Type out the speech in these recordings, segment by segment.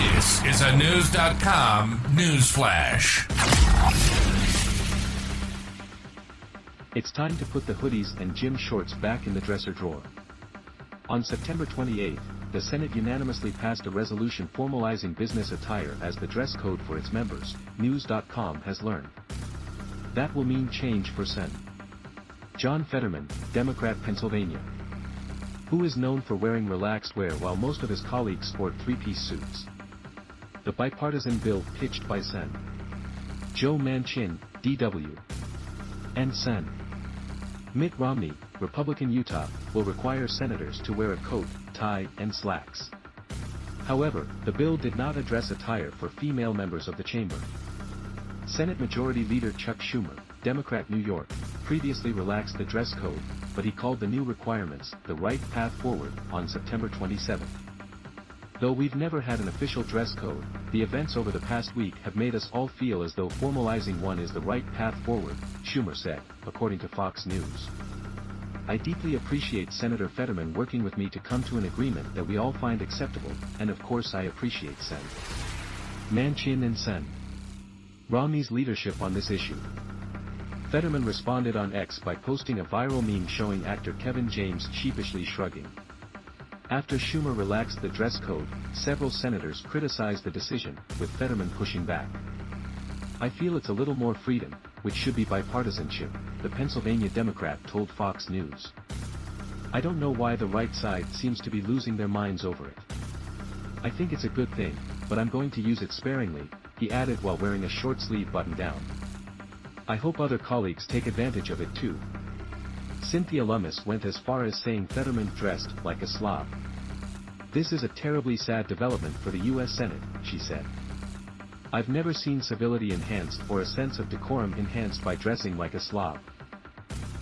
This is a Knewz.com news flash. It's time to put the hoodies and gym shorts back in the dresser drawer. On September 28, the Senate unanimously passed a resolution formalizing business attire as the dress code for its members, Knewz.com has learned. That will mean change for Sen. John Fetterman, Democrat Pennsylvania. Who is known for wearing relaxed wear while most of his colleagues sport three-piece suits. The bipartisan bill pitched by Sen. Joe Manchin, DW. And Sen. Mitt Romney, Republican Utah, will require senators to wear a coat, tie, and slacks. However, the bill did not address attire for female members of the chamber. Senate Majority Leader Chuck Schumer, Democrat New York, previously relaxed the dress code, but he called the new requirements the right path forward on September 27. Though we've never had an official dress code, the events over the past week have made us all feel as though formalizing one is the right path forward, Schumer said, according to Fox News. I deeply appreciate Senator Fetterman working with me to come to an agreement that we all find acceptable, and of course I appreciate Sen. Manchin and Sen. Romney's leadership on this issue. Fetterman responded on X by posting a viral meme showing actor Kevin James sheepishly shrugging. After Schumer relaxed the dress code, several senators criticized the decision, with Fetterman pushing back. I feel it's a little more freedom, which should be bipartisanship, the Pennsylvania Democrat told Fox News. I don't know why the right side seems to be losing their minds over it. I think it's a good thing, but I'm going to use it sparingly, he added while wearing a short sleeve button down. I hope other colleagues take advantage of it too. Cynthia Lummis went as far as saying Fetterman dressed like a slob. This is a terribly sad development for the US Senate, she said. I've never seen civility enhanced or a sense of decorum enhanced by dressing like a slob.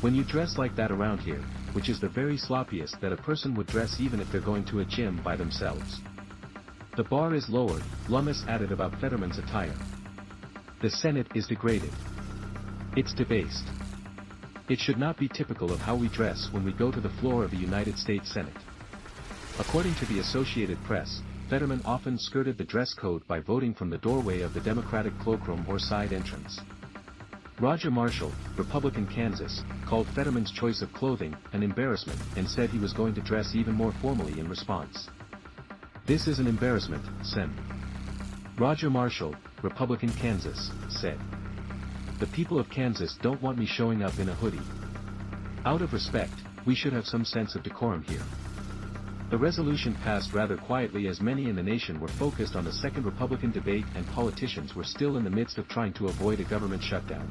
When you dress like that around here, which is the very sloppiest that a person would dress even if they're going to a gym by themselves. The bar is lowered, Lummis added about Fetterman's attire. The Senate is degraded. It's debased. It should not be typical of how we dress when we go to the floor of the United States Senate. According to the Associated Press, Fetterman often skirted the dress code by voting from the doorway of the Democratic cloakroom or side entrance. Roger Marshall, Republican Kansas, called Fetterman's choice of clothing an embarrassment and said he was going to dress even more formally in response. This is an embarrassment, Sen. Roger Marshall, Republican Kansas, said. The people of Kansas don't want me showing up in a hoodie. Out of respect, we should have some sense of decorum here. The resolution passed rather quietly as many in the nation were focused on the second Republican debate and politicians were still in the midst of trying to avoid a government shutdown.